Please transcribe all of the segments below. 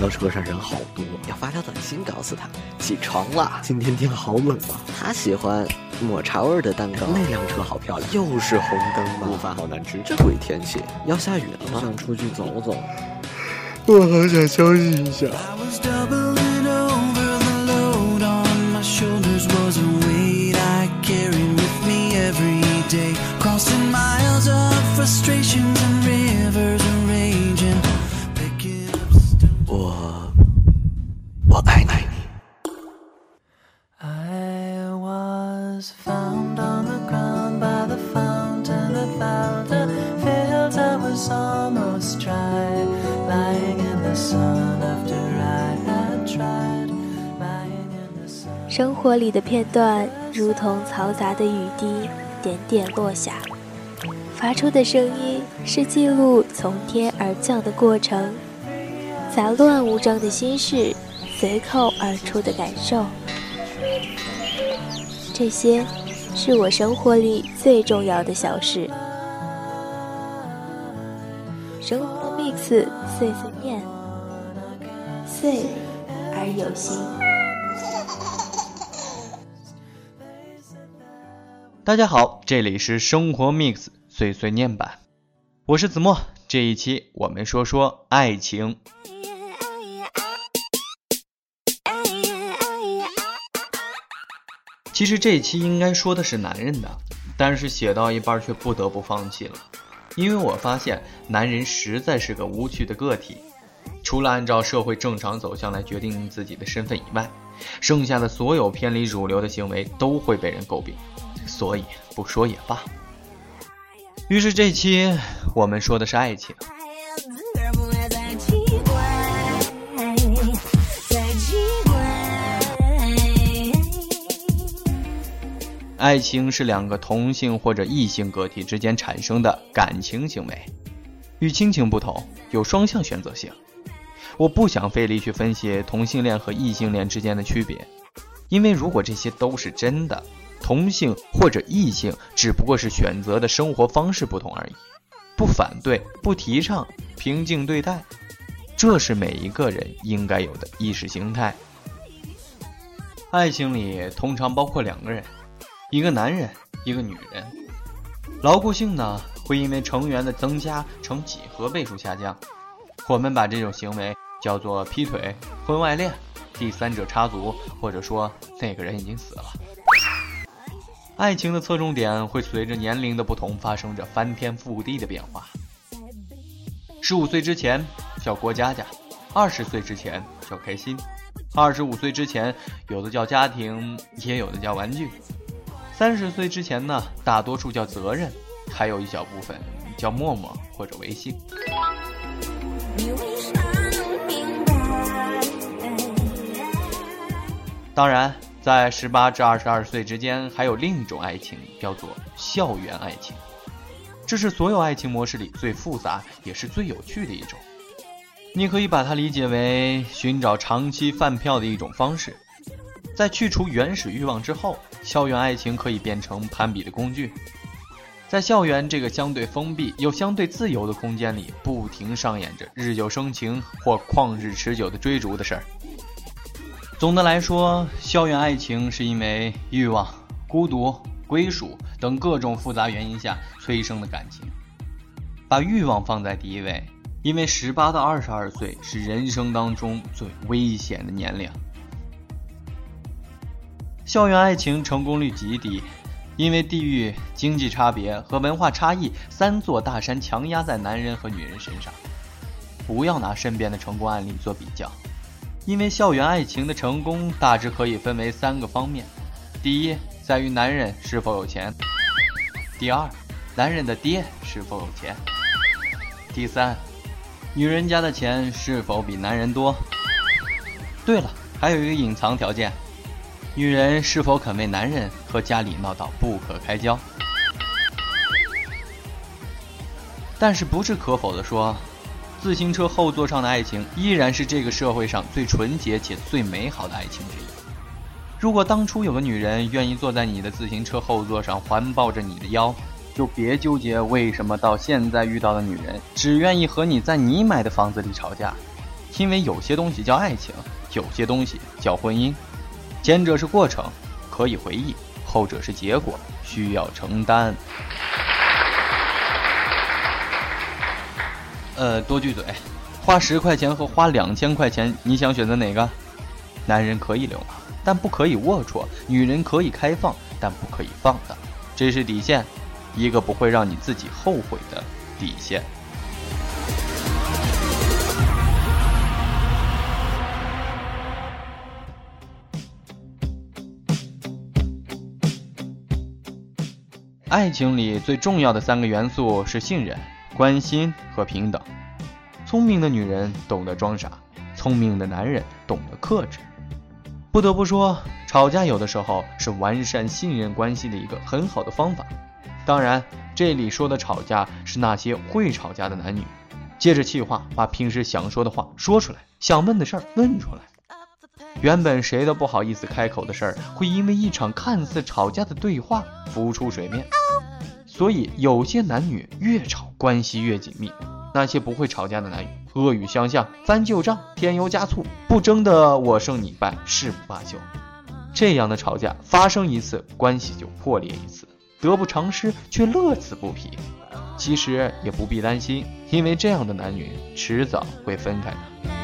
交车上人好多，要发条短信告诉他起床了。今天天好冷啊。他喜欢抹茶味的蛋糕。那辆车好漂亮，又是红灯吗？午饭好难吃。这鬼天气，要下雨了吗？想出去走走。我好想休息一下。我爱你生活里的片段，如同嘈杂的雨滴，点点落下，发出的声音是记录从天而降的过程，杂乱无章的心事，随口而出的感受，这些是我生活里最重要的小事。生活 mix 碎碎念，碎而有心。大家好，这里是生活 mix 碎碎念版，我是子墨。这一期我们说说爱情。其实这一期应该说的是男人的，但是写到一半却不得不放弃了，因为我发现男人实在是个无趣的个体，除了按照社会正常走向来决定自己的身份以外，剩下的所有偏离主流的行为都会被人诟病。所以不说也罢。于是这期我们说的是爱情。爱情是两个同性或者异性个体之间产生的感情行为，与亲情不同，有双向选择性。我不想费力去分析同性恋和异性恋之间的区别，因为如果这些都是真的。同性或者异性只不过是选择的生活方式不同而已，不反对，不提倡，平静对待，这是每一个人应该有的意识形态。爱情里通常包括两个人，一个男人，一个女人。牢固性呢，会因为成员的增加呈几何倍数下降。我们把这种行为叫做劈腿、婚外恋、第三者插足，或者说那个人已经死了。爱情的侧重点会随着年龄的不同发生着翻天覆地的变化。十五岁之前叫过家家，二十岁之前叫开心，二十五岁之前有的叫家庭，也有的叫玩具。三十岁之前呢，大多数叫责任，还有一小部分叫陌陌或者微信。当然。在十八至二十二岁之间，还有另一种爱情，叫做校园爱情。这是所有爱情模式里最复杂也是最有趣的一种。你可以把它理解为寻找长期饭票的一种方式。在去除原始欲望之后，校园爱情可以变成攀比的工具。在校园这个相对封闭又相对自由的空间里，不停上演着日久生情或旷日持久的追逐的事儿。总的来说，校园爱情是因为欲望、孤独、归属等各种复杂原因下催生的感情。把欲望放在第一位，因为十八到二十二岁是人生当中最危险的年龄。校园爱情成功率极低，因为地域、经济差别和文化差异三座大山强压在男人和女人身上。不要拿身边的成功案例做比较。因为校园爱情的成功大致可以分为三个方面：第一，在于男人是否有钱；第二，男人的爹是否有钱；第三，女人家的钱是否比男人多。对了，还有一个隐藏条件：女人是否肯为男人和家里闹到不可开交。但是不置可否的说。自行车后座上的爱情依然是这个社会上最纯洁且最美好的爱情之一。如果当初有个女人愿意坐在你的自行车后座上环抱着你的腰，就别纠结为什么到现在遇到的女人只愿意和你在你买的房子里吵架。因为有些东西叫爱情，有些东西叫婚姻。前者是过程，可以回忆；后者是结果，需要承担。呃，多句嘴，花十块钱和花两千块钱，你想选择哪个？男人可以流氓，但不可以龌龊；女人可以开放，但不可以放荡。这是底线，一个不会让你自己后悔的底线。爱情里最重要的三个元素是信任、关心和平等。聪明的女人懂得装傻，聪明的男人懂得克制。不得不说，吵架有的时候是完善信任关系的一个很好的方法。当然，这里说的吵架是那些会吵架的男女，借着气话把平时想说的话说出来，想问的事儿问出来。原本谁都不好意思开口的事儿，会因为一场看似吵架的对话浮出水面。所以，有些男女越吵关系越紧密。那些不会吵架的男女，恶语相向，翻旧账，添油加醋，不争的我胜你败，誓不罢休。这样的吵架发生一次，关系就破裂一次，得不偿失却乐此不疲。其实也不必担心，因为这样的男女迟早会分开的。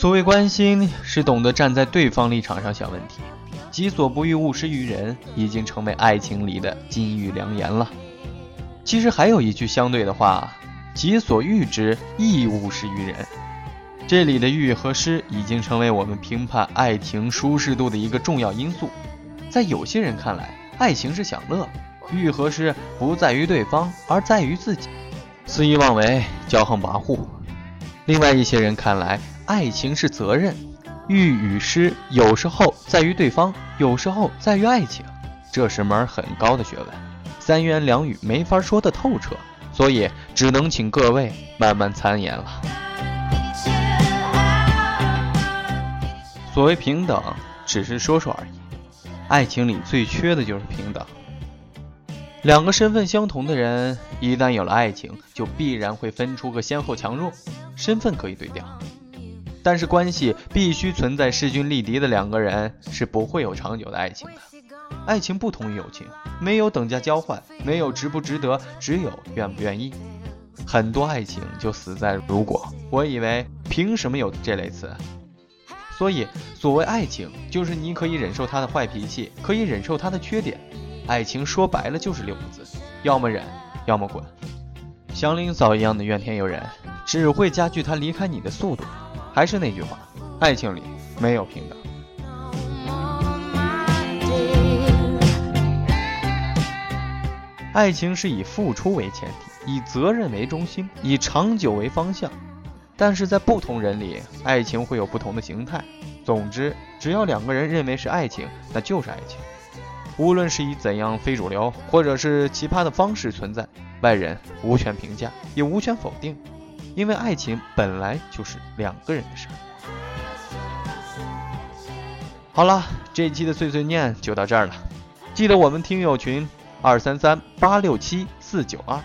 所谓关心，是懂得站在对方立场上想问题。己所不欲，勿施于人，已经成为爱情里的金玉良言了。其实还有一句相对的话：“己所欲之，亦勿施于人。”这里的“欲”和“施”已经成为我们评判爱情舒适度的一个重要因素。在有些人看来，爱情是享乐，欲和施不在于对方，而在于自己，肆意妄为，骄横跋扈。另外一些人看来，爱情是责任。欲与失有时候在于对方，有时候在于爱情，这是门很高的学问，三言两语没法说得透彻，所以只能请各位慢慢参演了。所谓平等，只是说说而已，爱情里最缺的就是平等。两个身份相同的人，一旦有了爱情，就必然会分出个先后强弱，身份可以对调。但是关系必须存在势均力敌的两个人是不会有长久的爱情的。爱情不同于友情，没有等价交换，没有值不值得，只有愿不愿意。很多爱情就死在如果。我以为凭什么有这类词？所以所谓爱情，就是你可以忍受他的坏脾气，可以忍受他的缺点。爱情说白了就是六个字：要么忍，要么滚。祥林嫂一样的怨天尤人，只会加剧他离开你的速度。还是那句话，爱情里没有平等。爱情是以付出为前提，以责任为中心，以长久为方向。但是在不同人里，爱情会有不同的形态。总之，只要两个人认为是爱情，那就是爱情。无论是以怎样非主流或者是奇葩的方式存在，外人无权评价，也无权否定。因为爱情本来就是两个人的事儿。好了，这一期的碎碎念就到这儿了。记得我们听友群二三三八六七四九二，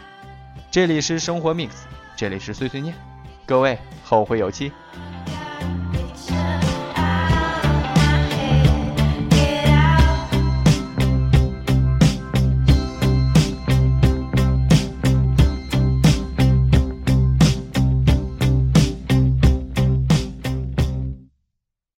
这里是生活 mix，这里是碎碎念，各位后会有期。